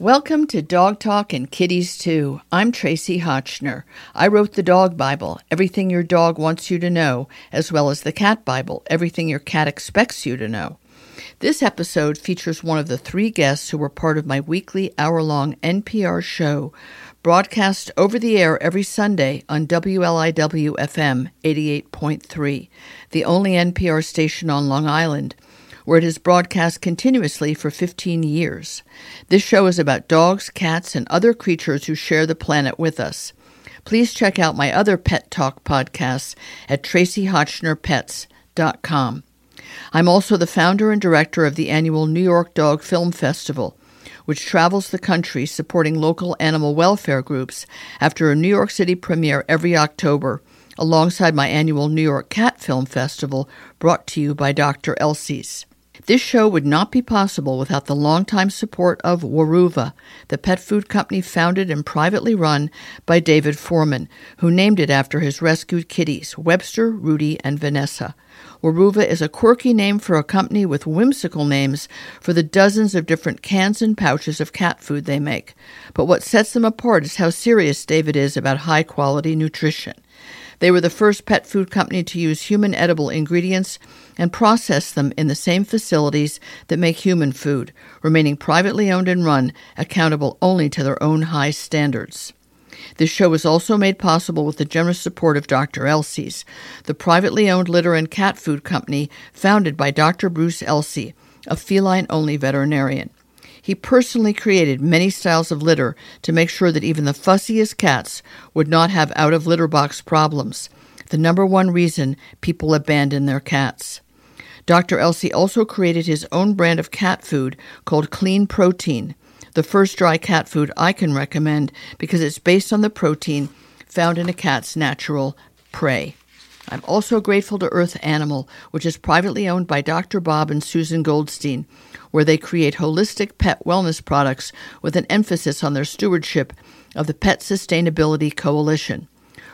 Welcome to Dog Talk and Kitties Too. I'm Tracie Hotchner. I wrote the Dog Bible, Everything Your Dog Wants You to Know, as well as the Cat Bible, Everything Your Cat Expects You to Know. This episode features one of the three guests who were part of my weekly hour long NPR show, broadcast over the air every Sunday on WLIW FM 88.3, the only NPR station on Long Island where it is broadcast continuously for 15 years. This show is about dogs, cats, and other creatures who share the planet with us. Please check out my other Pet Talk podcasts at traciehotchnerpets.com. I'm also the founder and director of the annual New York Dog Film Festival, which travels the country supporting local animal welfare groups after a New York City premiere every October, alongside my annual New York Cat Film Festival brought to you by Dr. Elsey's. This show would not be possible without the longtime support of Weruva, the pet food company founded and privately run by David Forman, who named it after his rescued kitties, Webster, Rudy, and Vanessa. Weruva is a quirky name for a company with whimsical names for the dozens of different cans and pouches of cat food they make. But what sets them apart is how serious David is about high quality nutrition. They were the first pet food company to use human edible ingredients and process them in the same facilities that make human food, remaining privately owned and run, accountable only to their own high standards. This show is also made possible with the generous support of Dr. Elsey's, the privately owned litter and cat food company founded by Dr. Bruce Elsey, a feline only veterinarian. He personally created many styles of litter to make sure that even the fussiest cats would not have out of litter box problems, the number one reason people abandon their cats. Dr. Elsey also created his own brand of cat food called Clean Protein, the first dry cat food I can recommend because it's based on the protein found in a cat's natural prey. I'm also grateful to Earth Animal, which is privately owned by Dr. Bob and Susan Goldstein, where they create holistic pet wellness products with an emphasis on their stewardship of the Pet Sustainability Coalition.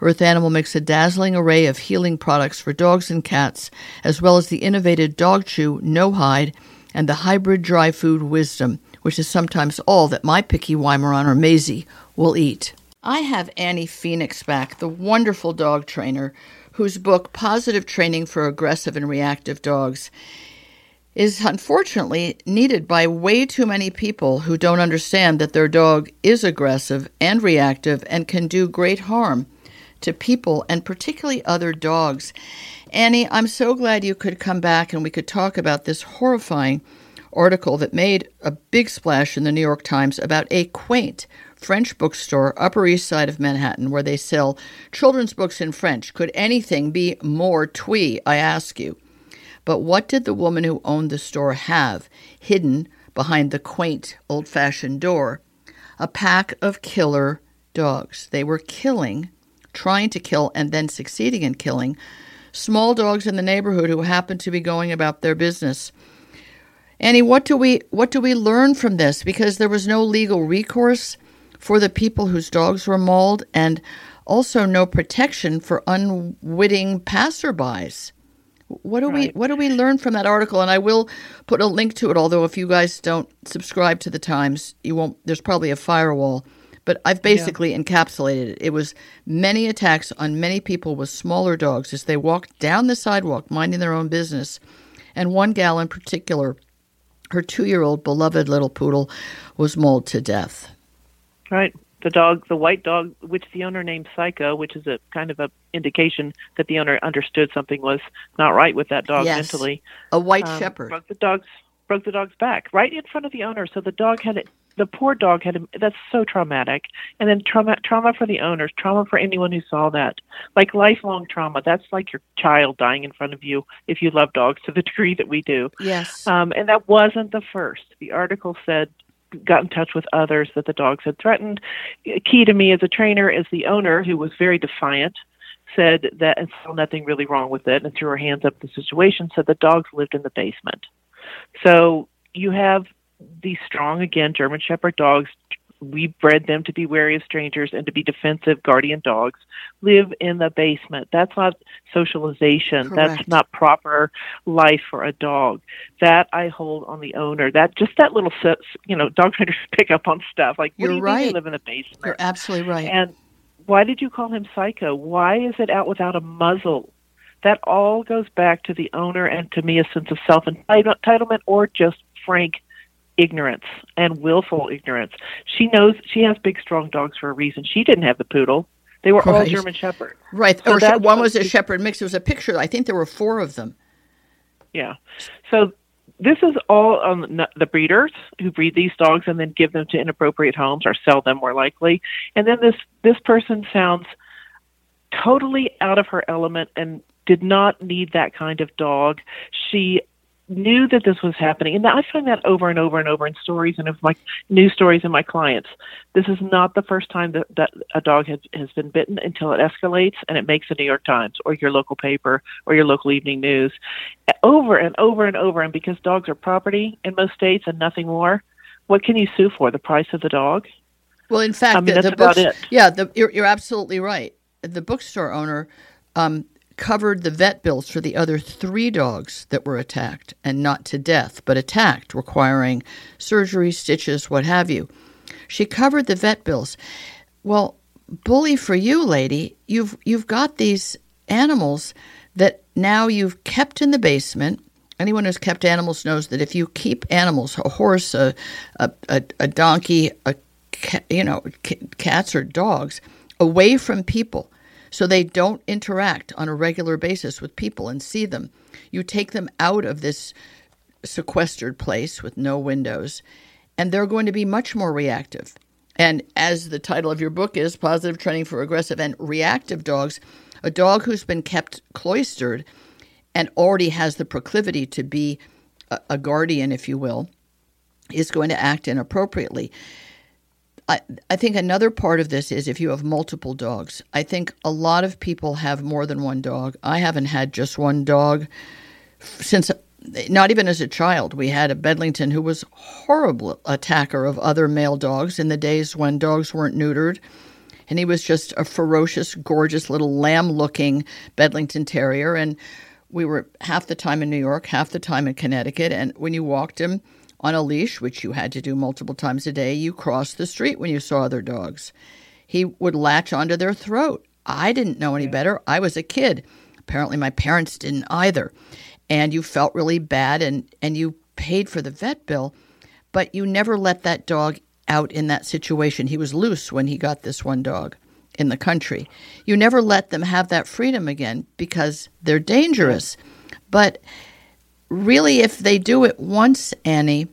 Earth Animal makes a dazzling array of healing products for dogs and cats, as well as the innovative Dog Chew No Hide and the hybrid dry food Wisdom, which is sometimes all that my picky Weimaraner or Maisie will eat. I have Annie Phenix back, the wonderful dog trainer whose book, Positive Training for Aggressive and Reactive Dogs, is unfortunately needed by way too many people who don't understand that their dog is aggressive and reactive and can do great harm to people and particularly other dogs. Annie, I'm so glad you could come back and we could talk about this horrifying article that made a big splash in the New York Times about a quaint French bookstore, Upper East Side of Manhattan, where they sell children's books in French. Could anything be more twee, I ask you? But what did the woman who owned the store have hidden behind the quaint old fashioned door? A pack of killer dogs. They were killing, trying to kill, and then succeeding in killing small dogs in the neighborhood who happened to be going about their business. Annie, what do we what do we learn from this? Because there was no legal recourse for the people whose dogs were mauled, and also no protection for unwitting passerbys. What do right. we what do we learn from that article? And I will put a link to it. Although if you guys don't subscribe to the Times, you won't. There's probably a firewall. But I've basically yeah. encapsulated it. It was many attacks on many people with smaller dogs as they walked down the sidewalk, minding their own business. And one gal in particular, her two-year-old beloved little poodle, was mauled to death. Right the dog, the white dog, which the owner named Psycho, which is a kind of a indication that the owner understood something was not right with that dog yes. mentally. A white um, shepherd broke the dog's broke the dog's back right in front of the owner. So the dog had it. The poor dog had. That's so traumatic. And then trauma, trauma for the owners, trauma for anyone who saw that. Like lifelong trauma. That's like your child dying in front of you if you love dogs to the degree that we do. Yes. Um, and that wasn't the first. The article said got in touch with others that the dogs had threatened. Key to me as a trainer is the owner, who was very defiant, said that and saw nothing really wrong with it and threw her hands up the situation, said the dogs lived in the basement. So you have these strong, again, German Shepherd dogs we bred them to be wary of strangers and to be defensive guardian dogs live in the basement. That's not socialization. Correct. That's not proper life for a dog. That I hold on the owner. That just that little you know, dog trainers pick up on stuff like what You're do you right. mean they live in a basement? You're absolutely right. And why did you call him psycho? Why is it out without a muzzle? That all goes back to the owner and to me a sense of self entitlement or just frank ignorance and willful ignorance. She knows she has big, strong dogs for a reason. She didn't have the poodle. They were all German Shepherds. right. so or one was a she- shepherd mix. There was a picture. I think there were four of them. Yeah. So this is all on the- the breeders who breed these dogs and then give them to inappropriate homes or sell them more likely. And then this this person sounds totally out of her element and did not need that kind of dog. She knew that this was happening, and I find that over and over and over in stories and of my news stories and my clients. This is not the first time that, that a dog has has been bitten until it escalates and it makes the New York Times or your local paper or your local evening news, over and over and over. And because dogs are property in most states and nothing more, what can you sue for? The price of the dog? Well, in fact, I mean, the, that's the about books, it. Yeah, the, you're, you're absolutely right. The bookstore owner um, covered the vet bills for the other three dogs that were attacked, and not to death, but attacked, requiring surgery, stitches, what have you. She covered the vet bills. Well, bully for you, lady. You've you've got these animals that now you've kept in the basement. Anyone who's kept animals knows that if you keep animals, a horse, a a, a, a donkey, a you know, cats or dogs, away from people, so they don't interact on a regular basis with people and see them. You take them out of this sequestered place with no windows, and they're going to be much more reactive. And as the title of your book is, Positive Training for Aggressive and Reactive Dogs, a dog who's been kept cloistered and already has the proclivity to be a, guardian, if you will, is going to act inappropriately. I, I think another part of this is if you have multiple dogs. I think a lot of people have more than one dog. I haven't had just one dog since not even as a child. We had a Bedlington who was horrible attacker of other male dogs in the days when dogs weren't neutered. And he was just a ferocious, gorgeous little lamb looking Bedlington Terrier. And we were half the time in New York, half the time in Connecticut. And when you walked him on a leash, which you had to do multiple times a day, you crossed the street when you saw other dogs. He would latch onto their throat. I didn't know any better. I was a kid. Apparently, my parents didn't either. And you felt really bad and, and you paid for the vet bill, but you never let that dog out in that situation. He was loose when he got this one dog in the country. You never let them have that freedom again because they're dangerous. But really, if they do it once, Annie,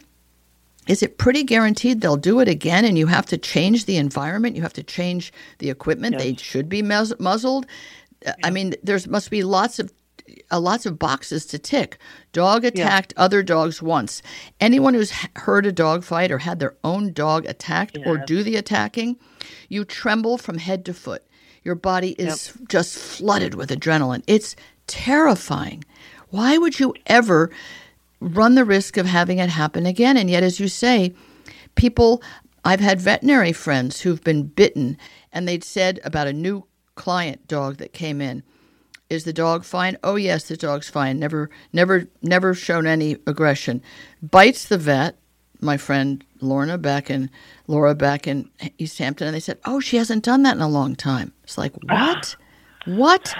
is it pretty guaranteed they'll do it again and you have to change the environment? You have to change the equipment. Yes. They should be muzzled. Uh, I mean, there's must be lots of uh, lots of boxes to tick. Dog attacked other dogs once. Anyone who's heard a dog fight or had their own dog attacked or do the attacking, you tremble from head to foot. Your body is just flooded with adrenaline. It's terrifying. Why would you ever run the risk of having it happen again? And yet, as you say, people, I've had veterinary friends who've been bitten and they'd said about a new client dog that came in, is the dog fine? Oh yes, the dog's fine. Never never never shown any aggression. Bites the vet, my friend Lorna back in Laura back in East Hampton, and they said, Oh, she hasn't done that in a long time. It's like, ah. What? what?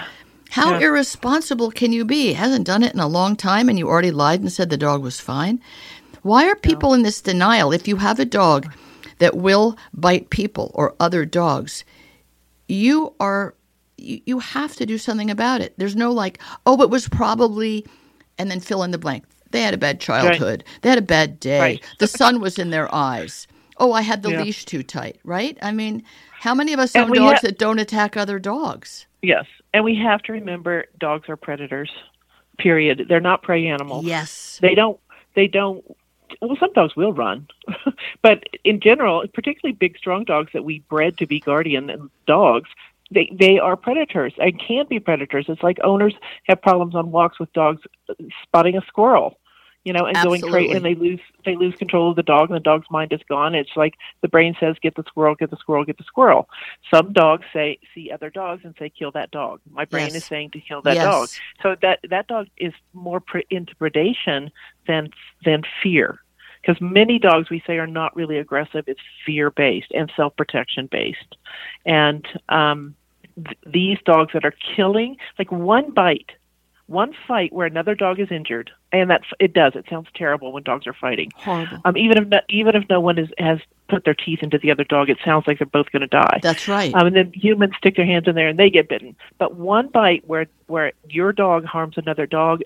How Yeah. irresponsible can you be? Hasn't done it in a long time and you already lied and said the dog was fine? Why are people in this denial? If you have a dog that will bite people or other dogs, you are you, have to do something about it. There's no like, oh, it was probably and then fill in the blank. They had a bad childhood. They had a bad day. Right. The sun was in their eyes. Oh, I had the Yeah. leash too tight, right? I mean, how many of us And own dogs ha- that don't attack other dogs? Yes, and we have to remember dogs are predators. Period. They're not prey animals. Yes. They don't. They don't. Well, some dogs will run, but in general, particularly big, strong dogs that we bred to be guardian dogs, they they are predators and can be predators. It's like owners have problems on walks with dogs spotting a squirrel. You know, and Absolutely. going crazy, and they lose they lose control of the dog, and the dog's mind is gone. It's like the brain says, "Get the squirrel, get the squirrel, get the squirrel." Some dogs say see other dogs and say, "Kill that dog." My brain Yes. is saying to kill that Yes. dog. So that that dog is more pre- into predation than than fear. Because many dogs we say are not really aggressive; it's fear based and self protection based. And um, th- these dogs that are killing, like one bite, one fight where another dog is injured, and that's it does. It sounds terrible when dogs are fighting. Horrible. Um, even if no, even if no one is, has put their teeth into the other dog, it sounds like they're both going to die. That's right. Um, and then humans stick their hands in there and they get bitten. But one bite where where your dog harms another dog,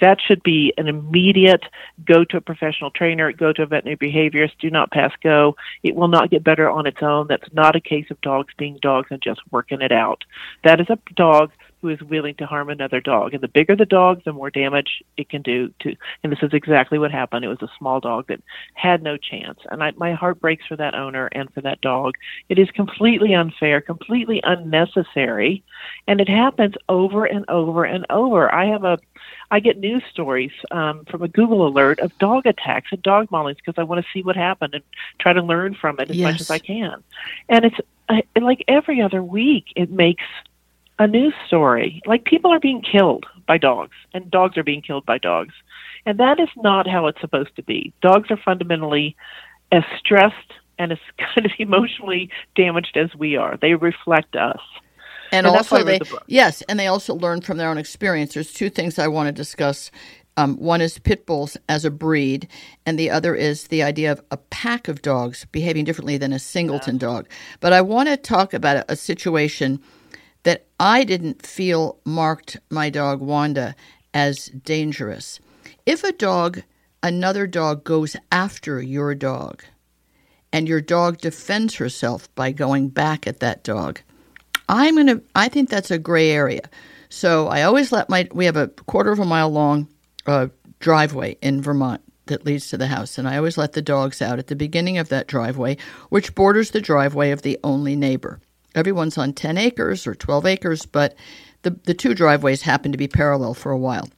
that should be an immediate go to a professional trainer, go to a veterinary behaviorist. Do not pass go. It will not get better on its own. That's not a case of dogs being dogs and just working it out. That is a dog who is willing to harm another dog. And the bigger the dog, the more damage it can do to. And this is exactly what happened. It was a small dog that had no chance. And I, my heart breaks for that owner and for that dog. It is completely unfair, completely unnecessary, and it happens over and over and over. I have a, I get news stories um, from a Google alert of dog attacks and dog maulings because I want to see what happened and try to learn from it as much as I can. And it's I, like every other week, it makes a news story. Like people are being killed by dogs, and dogs are being killed by dogs. And that is not how it's supposed to be. Dogs are fundamentally as stressed and as kind of emotionally damaged as we are. They reflect us. And, And also, they the yes, and they also learn from their own experience. There's two things I want to discuss. Um, one is pit bulls as a breed, and the other is the idea of a pack of dogs behaving differently than a singleton dog. But I want to talk about a, a situation that I didn't feel marked my dog Wanda as dangerous. If a dog, another dog, goes after your dog, and your dog defends herself by going back at that dog, I'm gonna. I think that's a gray area. So I always let my. We have a quarter of a mile long uh, driveway in Vermont that leads to the house, and I always let the dogs out at the beginning of that driveway, which borders the driveway of the only neighbor. Everyone's on ten acres or twelve acres, but the the two driveways happen to be parallel for a while.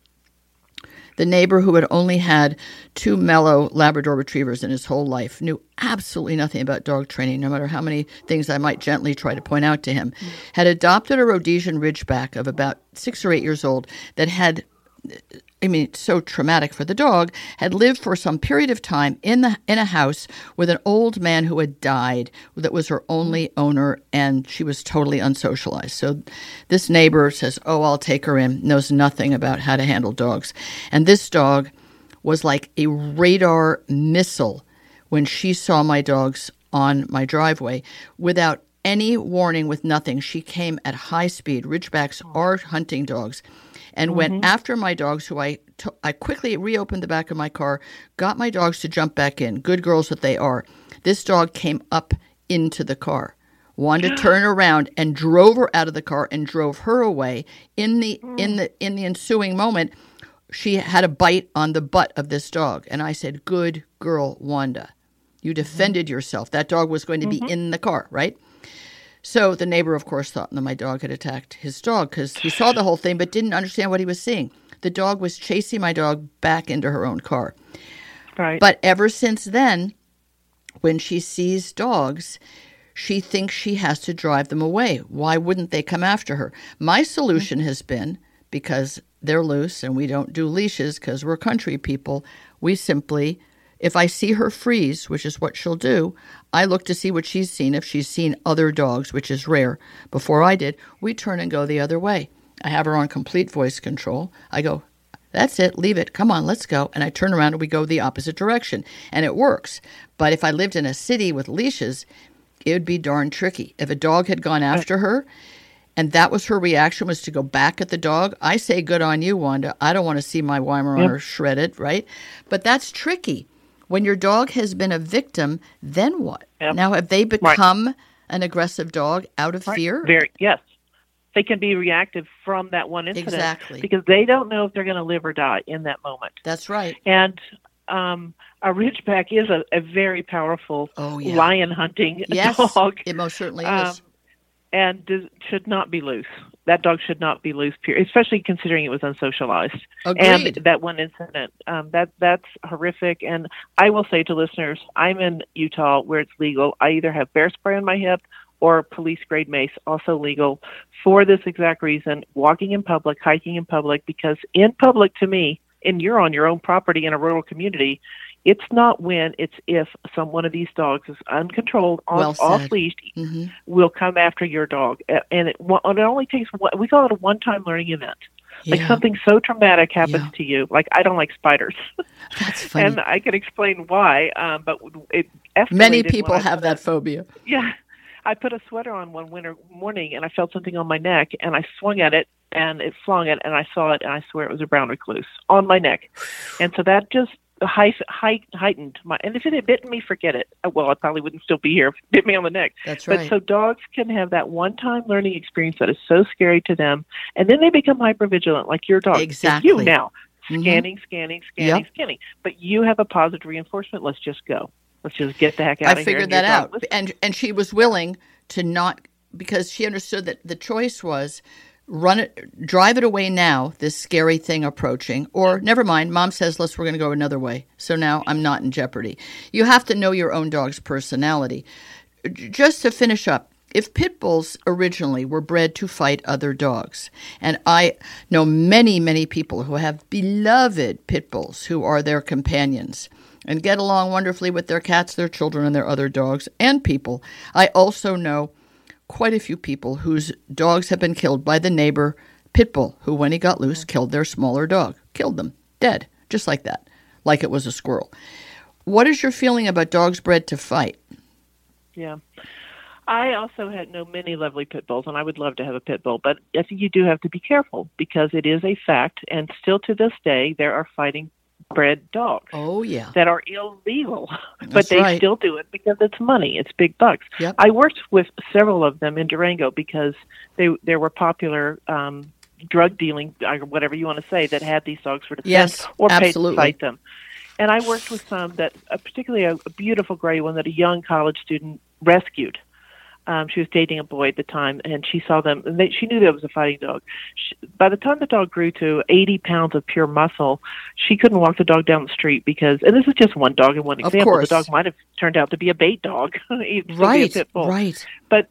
The neighbor who had only had two mellow Labrador retrievers in his whole life knew absolutely nothing about dog training, no matter how many things I might gently try to point out to him. Had adopted a Rhodesian Ridgeback of about six or eight years old that had I mean, it's so traumatic for the dog, had lived for some period of time in the in a house with an old man who had died that was her only owner and she was totally unsocialized. So this neighbor says, "Oh, I'll take her in." Knows nothing about how to handle dogs. And this dog was like a radar missile when she saw my dogs on my driveway without any warning with nothing. She came at high speed. Ridgebacks are hunting dogs and went mm-hmm. after my dogs who I I quickly reopened the back of my car, got my dogs to jump back in. Good girls that they are. This dog came up into the car. Wanted to turn around and drove her out of the car and drove her away. In the in hmm. the in the ensuing moment, she had a bite on the butt of this dog. And I said, Good girl, Wanda. You mm-hmm. defended yourself. That dog was going to be mm-hmm. in the car, right? So the neighbor, of course, thought that my dog had attacked his dog because he saw the whole thing but didn't understand what he was seeing. The dog was chasing my dog back into her own car. Right. But ever since then, when she sees dogs, she thinks she has to drive them away. Why wouldn't they come after her? My solution has been because they're loose and we don't do leashes because we're country people, we simply, if I see her freeze, which is what she'll do, I look to see what she's seen. If she's seen other dogs, which is rare, before I did, we turn and go the other way. I have her on complete voice control. I go, that's it, leave it, come on, let's go. And I turn around and we go the opposite direction. And it works. But if I lived in a city with leashes, it would be darn tricky. If a dog had gone after her and that was her reaction was to go back at the dog, I say good on you, Wanda. I don't want to see my Weimaraner shredded, right? But that's tricky. When your dog has been a victim, then what? Yep. Now have they become an aggressive dog out of fear? Very yes. They can be reactive from that one incident Exactly. because they don't know if they're going to live or die in that moment. That's right. And um, a Ridgeback is a, a very powerful Oh, yeah. lion hunting Yes, dog. it most certainly Um, is. And does, should not be loose. That dog should not be loose, period, especially considering it was unsocialized. Agreed. And that one incident, um, that that's horrific. And I will say to listeners, I'm in Utah where it's legal. I either have bear spray on my hip or police grade mace, also legal, for this exact reason: walking in public, hiking in public, because in public, to me, and you're on your own property in a rural community, it's not when, it's if some one of these dogs is uncontrolled, on, Well off leash, hmm will come after your dog. And it, it only takes one, we call it a one time learning event. Like Yeah, something so traumatic happens Yeah. to you. Like I don't like spiders, that's funny. and I can explain why. Um, but it Many people have that phobia. yeah, I put a sweater on one winter morning, and I felt something on my neck, and I swung at it, and it flung it, and I saw it, and I swear it was a brown recluse on my neck, and so that just hei- hei- heightened my. And if it had bitten me, forget it. Well, I probably wouldn't still be here if it bit me on the neck. That's But right. so dogs can have that one-time learning experience that is so scary to them, and then they become hypervigilant, like your dog. Exactly. You now Mhm. scanning, scanning, scanning, scanning. But you have a positive reinforcement. Let's just go. Let's just get the heck out I of here. I figured that out, and and she was willing to not because she understood that the choice was run it, drive it away now. This scary thing approaching, or never mind. Mom says, "Let's we're going to go another way." So now I'm not in jeopardy. You have to know your own dog's personality. Just to finish up. If pit bulls originally were bred to fight other dogs, and I know many, many people who have beloved pit bulls who are their companions and get along wonderfully with their cats, their children, and their other dogs and people. I also know quite a few people whose dogs have been killed by the neighbor pit bull, who, when he got loose, killed their smaller dog, killed them, dead, just like that, like it was a squirrel. What is your feeling about dogs bred to fight? Yeah. I also had know many lovely pit bulls, and I would love to have a pit bull, but I think you do have to be careful because it is a fact, and still to this day, there are fighting bred dogs Oh, yeah. that are illegal, but they right. still do it because it's money, it's big bucks. Yep. I worked with several of them in Durango because they there were popular um, drug dealing whatever you want to say that had these dogs for defense Yes, or paid to fight them. And I worked with some that, uh, particularly a, a beautiful gray one that a young college student rescued. Um, she was dating a boy at the time, and she saw them. And they, she knew that it was a fighting dog. She, by the time the dog grew to 80 pounds of pure muscle, she couldn't walk the dog down the street because. And this is just one dog in one example. The dog might have turned out to be a bait dog, It'd still be a Right, right. But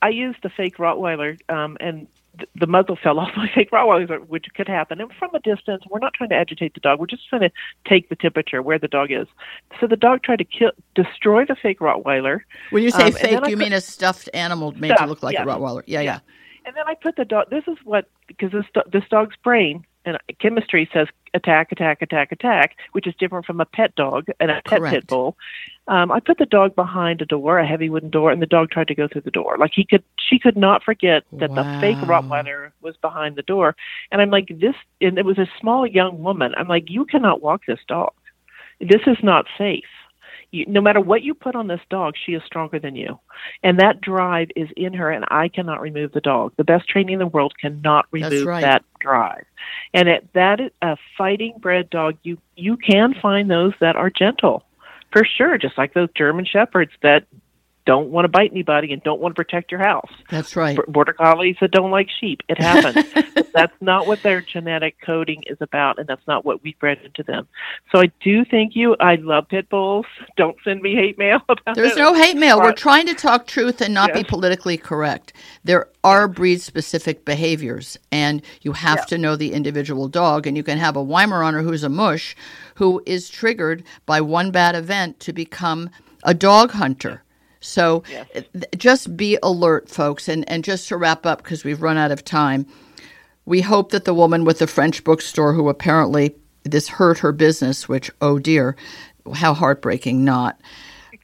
I used the fake Rottweiler, um, and the muzzle fell off my fake Rottweiler, which could happen. And from a distance, we're not trying to agitate the dog. We're just trying to take the temperature where the dog is. So the dog tried to kill, destroy the fake Rottweiler, When you say Um, fake, you mean a stuffed animal made to look like a. Rottweiler. Yeah, yeah. and then I put the dog. This is what because this this dog's brain and chemistry says attack, attack, attack, attack, which is different from a pet dog and a pet Correct. pit bull. Um, I put the dog behind a door, a heavy wooden door, and the dog tried to go through the door. Like he could, she could not forget that the fake Wow. Rottweiler was behind the door. And I'm like, this, and it was a small young woman. I'm like, you cannot walk this dog. This is not safe. You, no matter what you put on this dog, she is stronger than you. And that drive is in her, and I cannot remove the dog. The best training in the world cannot remove right. that drive. And it, that is a fighting bred dog. You you can find those that are gentle, for sure. Just like those German shepherds that don't want to bite anybody and don't want to protect your house. That's right. Border collies that don't like sheep. It happens. but that's not what their genetic coding is about, and that's not what we bred into them. So I do thank you. I love pit bulls. Don't send me hate mail about There's it. no hate mail. We're trying to talk truth and not be politically correct. There are breed specific behaviors, and you have Yeah. to know the individual dog. And you can have a Weimaraner who's a mush who is triggered by one bad event to become a dog hunter. So Yes. just be alert, folks. And, and just to wrap up, because we've run out of time, we hope that the woman with the French bookstore who apparently this hurt her business, which, oh dear, how heartbreaking, not,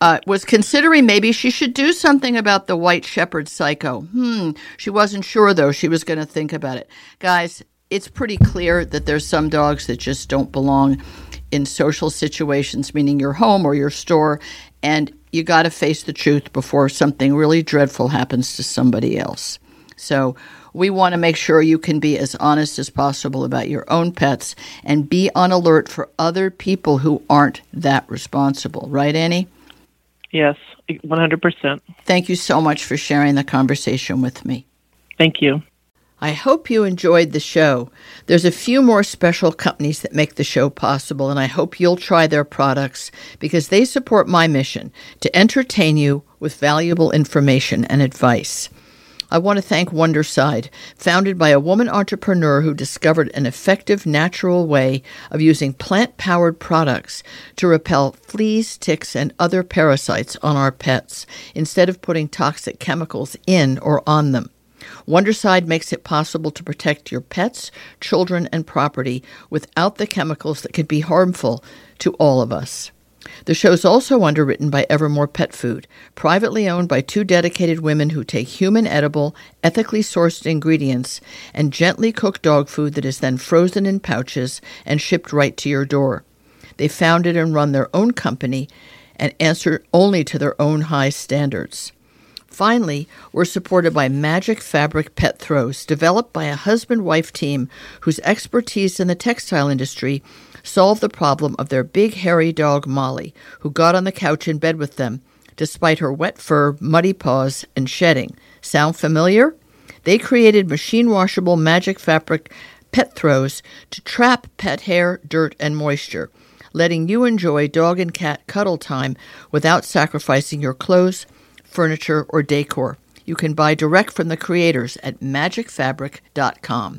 uh, was considering maybe she should do something about the white shepherd psycho. Hmm, she wasn't sure though. She was going to think about it. Guys, it's pretty clear that there's some dogs that just don't belong in social situations, meaning your home or your store, and you got to face the truth before something really dreadful happens to somebody else. So we want to make sure you can be as honest as possible about your own pets and be on alert for other people who aren't that responsible. Right, Annie? Yes, 100%. Thank you so much for sharing the conversation with me. Thank you. I hope you enjoyed the show. There's a few more special companies that make the show possible, and I hope you'll try their products because they support my mission to entertain you with valuable information and advice. I want to thank Wondercide, founded by a woman entrepreneur who discovered an effective natural way of using plant powered products to repel fleas, ticks, and other parasites on our pets instead of putting toxic chemicals in or on them. Wondercide makes it possible to protect your pets, children, and property without the chemicals that could be harmful to all of us. The show is also underwritten by Evermore Pet Food, privately owned by two dedicated women who take human edible, ethically sourced ingredients and gently cook dog food that is then frozen in pouches and shipped right to your door. They founded and run their own company and answer only to their own high standards. Finally, we're supported by Magic Fabric Pet Throws, developed by a husband wife team whose expertise in the textile industry solved the problem of their big hairy dog Molly, who got on the couch in bed with them despite her wet fur, muddy paws, and shedding. Sound familiar? They created machine washable magic fabric pet throws to trap pet hair, dirt, and moisture, letting you enjoy dog and cat cuddle time without sacrificing your clothes furniture, or decor. You can buy direct from the creators at magicfabric.com.